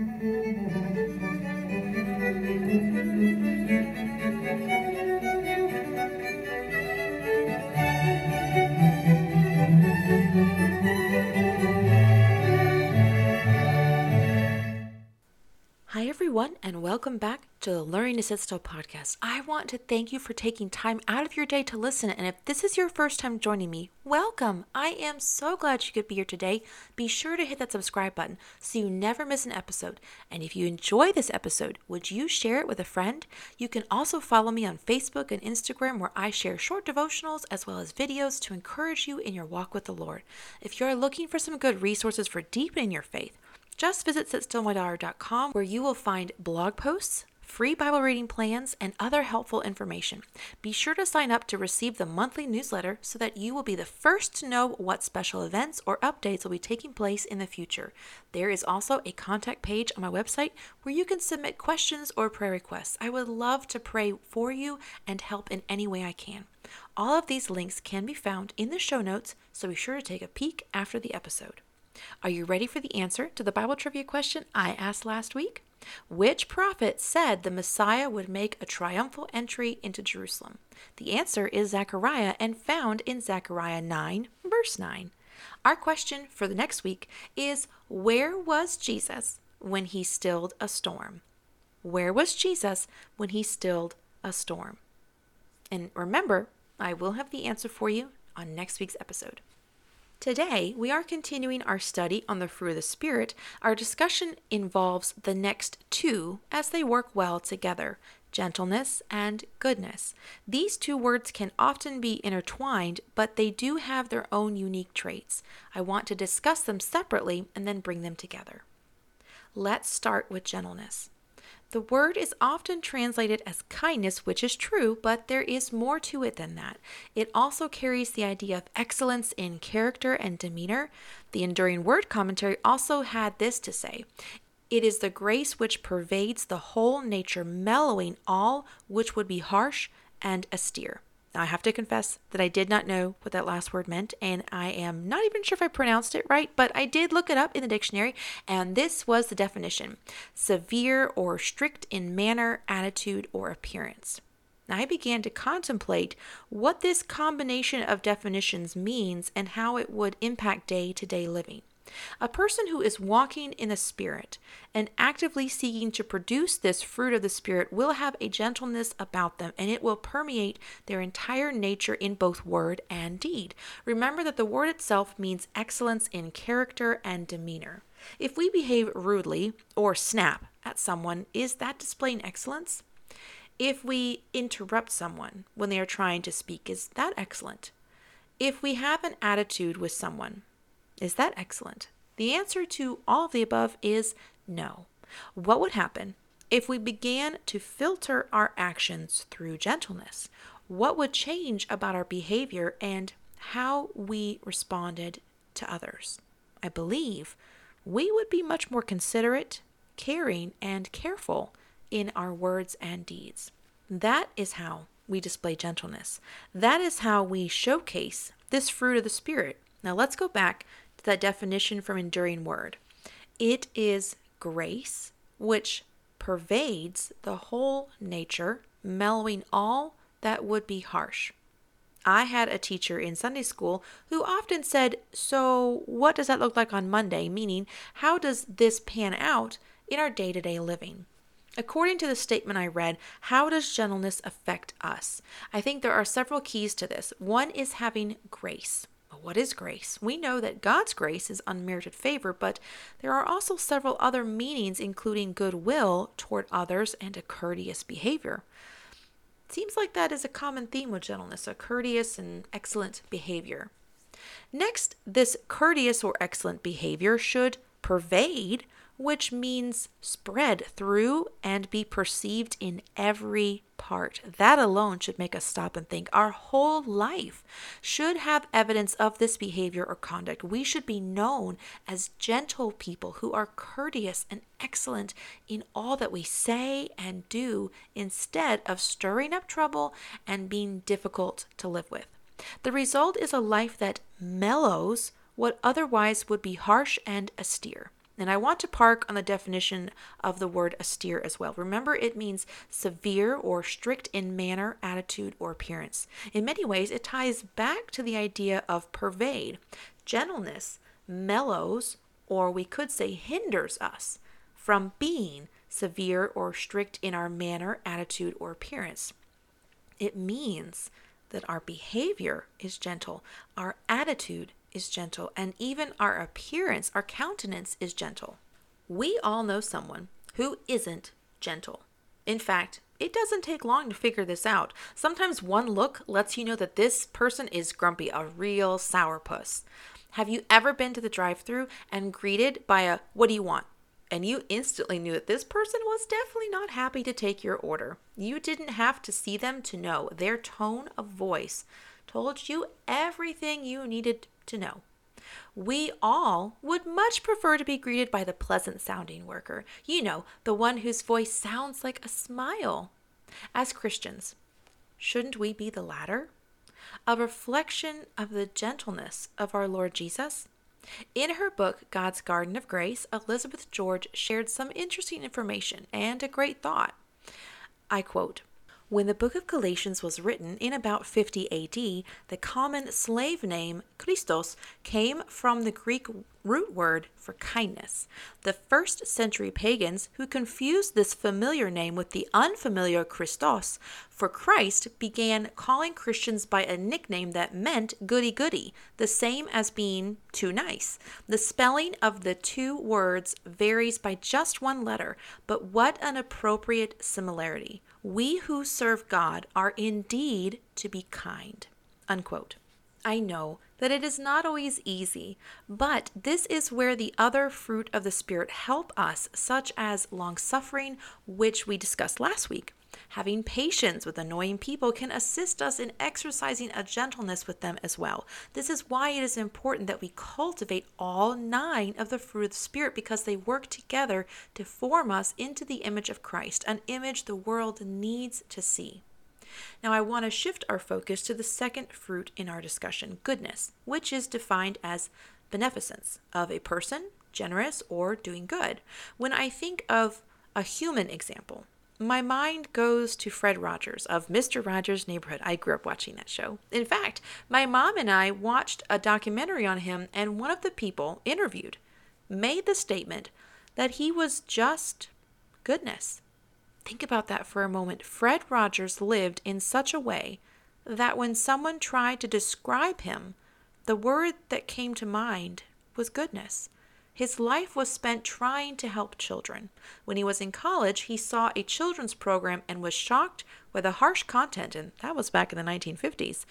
Hi, to the Learning to Sit Still podcast. I want to thank you for taking time out of your day to listen. And if this is your first time joining me, welcome. I am so glad you could be here today. Be sure to hit that subscribe button so you never miss an episode. And if you enjoy this episode, would you share it with a friend? You can also follow me on Facebook and Instagram where I share short devotionals as well as videos to encourage you in your walk with the Lord. If you're looking for some good resources for deepening your faith, just visit sitstillmydaughter.com where you will find blog posts, free Bible reading plans, and other helpful information. Be sure to sign up to receive the monthly newsletter so that you will be the first to know what special events or updates will be taking place in the future. There is also a contact page on my website where you can submit questions or prayer requests. I would love to pray for you and help in any way I can. All of these links can be found in the show notes, so be sure to take a peek after the episode. Are you ready for the answer to the Bible trivia question I asked last week? Which prophet said the Messiah would make a triumphal entry into Jerusalem? The answer is Zechariah and found in Zechariah 9, verse 9. Our question for the next week is Where was Jesus when he stilled a storm? Where was Jesus when he stilled a storm? And remember, I will have the answer for you on next week's episode. Today, we are continuing our study on the fruit of the Spirit. Our discussion involves the next two as they work well together gentleness and goodness. These two words can often be intertwined, but they do have their own unique traits. I want to discuss them separately and then bring them together. Let's start with gentleness. The word is often translated as kindness, which is true, but there is more to it than that. It also carries the idea of excellence in character and demeanor. The Enduring Word Commentary also had this to say It is the grace which pervades the whole nature, mellowing all which would be harsh and austere. Now, I have to confess that I did not know what that last word meant, and I am not even sure if I pronounced it right, but I did look it up in the dictionary, and this was the definition severe or strict in manner, attitude, or appearance. I began to contemplate what this combination of definitions means and how it would impact day to day living. A person who is walking in the Spirit and actively seeking to produce this fruit of the Spirit will have a gentleness about them and it will permeate their entire nature in both word and deed. Remember that the word itself means excellence in character and demeanor. If we behave rudely or snap at someone, is that displaying excellence? If we interrupt someone when they are trying to speak, is that excellent? If we have an attitude with someone, is that excellent? The answer to all of the above is no. What would happen if we began to filter our actions through gentleness? What would change about our behavior and how we responded to others? I believe we would be much more considerate, caring, and careful in our words and deeds. That is how we display gentleness. That is how we showcase this fruit of the Spirit. Now let's go back that definition from Enduring Word. It is grace which pervades the whole nature, mellowing all that would be harsh. I had a teacher in Sunday school who often said, So, what does that look like on Monday? Meaning, how does this pan out in our day to day living? According to the statement I read, how does gentleness affect us? I think there are several keys to this. One is having grace what is grace? We know that God's grace is unmerited favor, but there are also several other meanings, including goodwill toward others and a courteous behavior. It seems like that is a common theme with gentleness, a courteous and excellent behavior. Next, this courteous or excellent behavior should pervade which means spread through and be perceived in every part. That alone should make us stop and think. Our whole life should have evidence of this behavior or conduct. We should be known as gentle people who are courteous and excellent in all that we say and do instead of stirring up trouble and being difficult to live with. The result is a life that mellows what otherwise would be harsh and austere. And I want to park on the definition of the word austere as well. Remember, it means severe or strict in manner, attitude, or appearance. In many ways, it ties back to the idea of pervade. Gentleness mellows, or we could say hinders us from being severe or strict in our manner, attitude, or appearance. It means that our behavior is gentle, our attitude is gentle, and even our appearance, our countenance is gentle. We all know someone who isn't gentle. In fact, it doesn't take long to figure this out. Sometimes one look lets you know that this person is grumpy, a real sourpuss. Have you ever been to the drive through and greeted by a, What do you want? and you instantly knew that this person was definitely not happy to take your order. You didn't have to see them to know. Their tone of voice told you everything you needed to know. We all would much prefer to be greeted by the pleasant sounding worker, you know, the one whose voice sounds like a smile. As Christians, shouldn't we be the latter? A reflection of the gentleness of our Lord Jesus? In her book, God's Garden of Grace, Elizabeth George shared some interesting information and a great thought. I quote when the book of Galatians was written in about 50 AD, the common slave name Christos came from the Greek root word for kindness. The first century pagans who confused this familiar name with the unfamiliar Christos for Christ began calling Christians by a nickname that meant goody goody, the same as being too nice. The spelling of the two words varies by just one letter, but what an appropriate similarity we who serve God are indeed to be kind. Unquote. I know that it is not always easy, but this is where the other fruit of the Spirit help us, such as long suffering, which we discussed last week. Having patience with annoying people can assist us in exercising a gentleness with them as well. This is why it is important that we cultivate all nine of the fruit of the Spirit because they work together to form us into the image of Christ, an image the world needs to see. Now, I want to shift our focus to the second fruit in our discussion goodness, which is defined as beneficence of a person, generous, or doing good. When I think of a human example, my mind goes to Fred Rogers of Mr. Rogers' Neighborhood. I grew up watching that show. In fact, my mom and I watched a documentary on him, and one of the people interviewed made the statement that he was just goodness. Think about that for a moment. Fred Rogers lived in such a way that when someone tried to describe him, the word that came to mind was goodness. His life was spent trying to help children. When he was in college, he saw a children's program and was shocked by the harsh content, and that was back in the 1950s.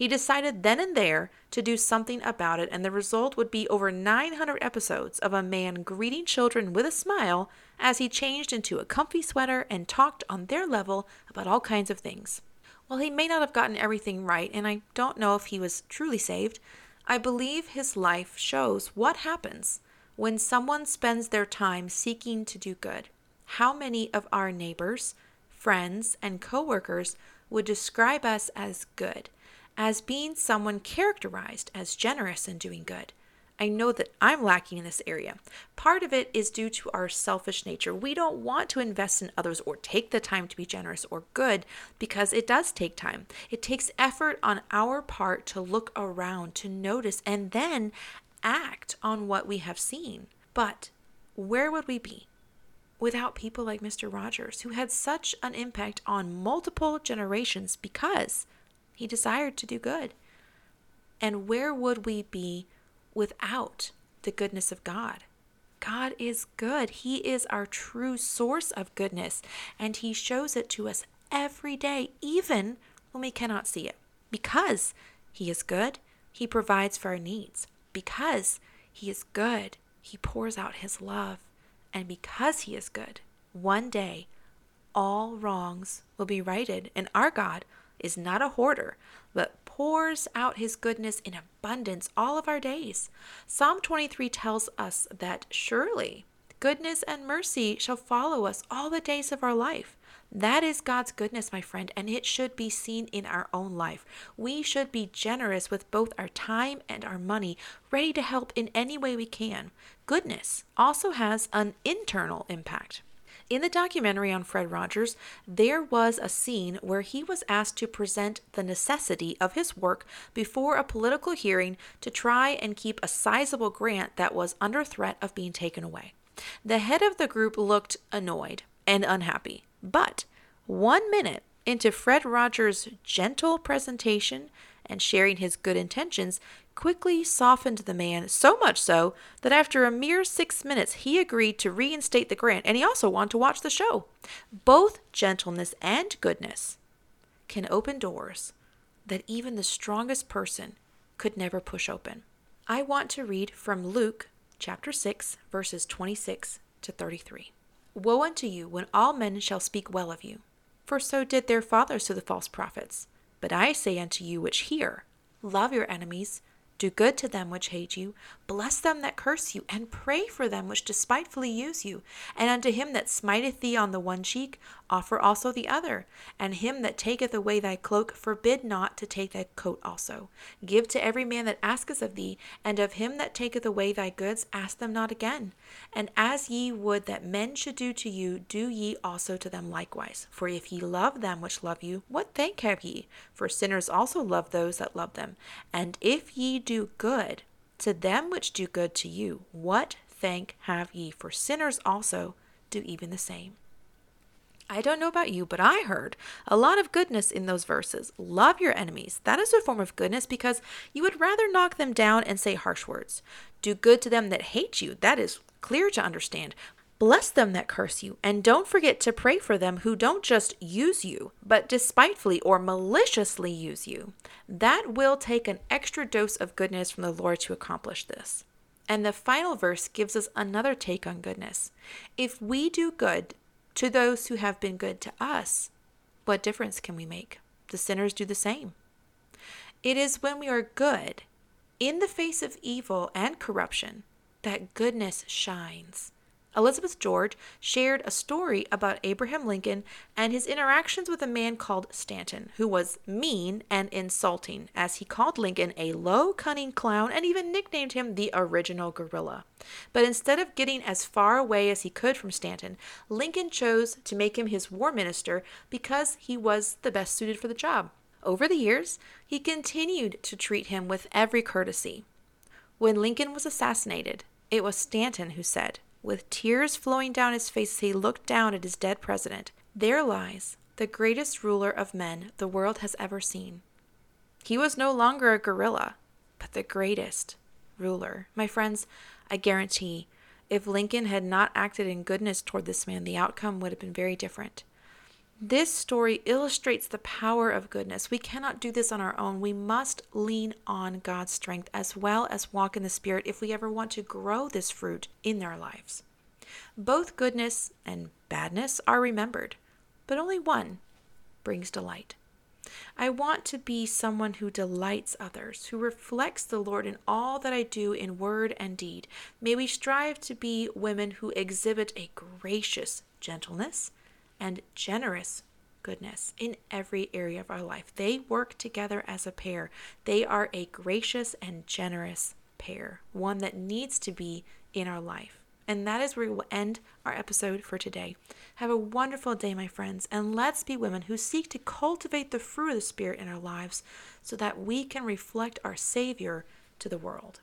He decided then and there to do something about it, and the result would be over 900 episodes of a man greeting children with a smile as he changed into a comfy sweater and talked on their level about all kinds of things. While he may not have gotten everything right, and I don't know if he was truly saved, I believe his life shows what happens when someone spends their time seeking to do good, how many of our neighbors, friends, and coworkers would describe us as good, as being someone characterized as generous and doing good? I know that I'm lacking in this area. Part of it is due to our selfish nature. We don't want to invest in others or take the time to be generous or good because it does take time. It takes effort on our part to look around, to notice, and then act on what we have seen. But where would we be without people like Mr. Rogers, who had such an impact on multiple generations because he desired to do good? And where would we be without the goodness of God? God is good. He is our true source of goodness, and He shows it to us every day, even when we cannot see it. Because He is good, He provides for our needs because He is good, He pours out His love. And because He is good, one day all wrongs will be righted. And our God is not a hoarder, but pours out His goodness in abundance all of our days. Psalm 23 tells us that surely goodness and mercy shall follow us all the days of our life. That is God's goodness, my friend, and it should be seen in our own life. We should be generous with both our time and our money, ready to help in any way we can. Goodness also has an internal impact. In the documentary on Fred Rogers, there was a scene where he was asked to present the necessity of his work before a political hearing to try and keep a sizable grant that was under threat of being taken away. The head of the group looked annoyed and unhappy, but one minute into Fred Rogers' gentle presentation and sharing his good intentions, quickly softened the man so much so that after a mere six minutes he agreed to reinstate the grant and he also wanted to watch the show. Both gentleness and goodness can open doors that even the strongest person could never push open. I want to read from Luke chapter 6, verses 26 to 33. Woe unto you when all men shall speak well of you, for so did their fathers to the false prophets. But I say unto you which hear, Love your enemies, do good to them which hate you, bless them that curse you, and pray for them which despitefully use you. And unto him that smiteth thee on the one cheek, offer also the other. And him that taketh away thy cloak, forbid not to take thy coat also. Give to every man that asketh of thee, and of him that taketh away thy goods, ask them not again. And as ye would that men should do to you, do ye also to them likewise. For if ye love them which love you, what thank have ye? For sinners also love those that love them. And if ye do good to them which do good to you, what thank have ye? For sinners also do even the same. I don't know about you, but I heard a lot of goodness in those verses. Love your enemies. That is a form of goodness because you would rather knock them down and say harsh words. Do good to them that hate you. That is clear to understand. Bless them that curse you, and don't forget to pray for them who don't just use you, but despitefully or maliciously use you. That will take an extra dose of goodness from the Lord to accomplish this. And the final verse gives us another take on goodness. If we do good to those who have been good to us, what difference can we make? The sinners do the same. It is when we are good, in the face of evil and corruption, that goodness shines. Elizabeth George shared a story about Abraham Lincoln and his interactions with a man called Stanton, who was mean and insulting, as he called Lincoln a low, cunning clown and even nicknamed him the original gorilla. But instead of getting as far away as he could from Stanton, Lincoln chose to make him his war minister because he was the best suited for the job. Over the years, he continued to treat him with every courtesy. When Lincoln was assassinated, it was Stanton who said, with tears flowing down his face as he looked down at his dead president, there lies the greatest ruler of men the world has ever seen. He was no longer a gorilla, but the greatest ruler. My friends, I guarantee if Lincoln had not acted in goodness toward this man, the outcome would have been very different. This story illustrates the power of goodness. We cannot do this on our own. We must lean on God's strength as well as walk in the Spirit if we ever want to grow this fruit in our lives. Both goodness and badness are remembered, but only one brings delight. I want to be someone who delights others, who reflects the Lord in all that I do in word and deed. May we strive to be women who exhibit a gracious gentleness and generous goodness in every area of our life. They work together as a pair. They are a gracious and generous pair, one that needs to be in our life. And that is where we will end our episode for today. Have a wonderful day, my friends, and let's be women who seek to cultivate the fruit of the Spirit in our lives so that we can reflect our Savior to the world.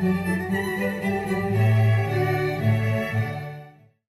Amen.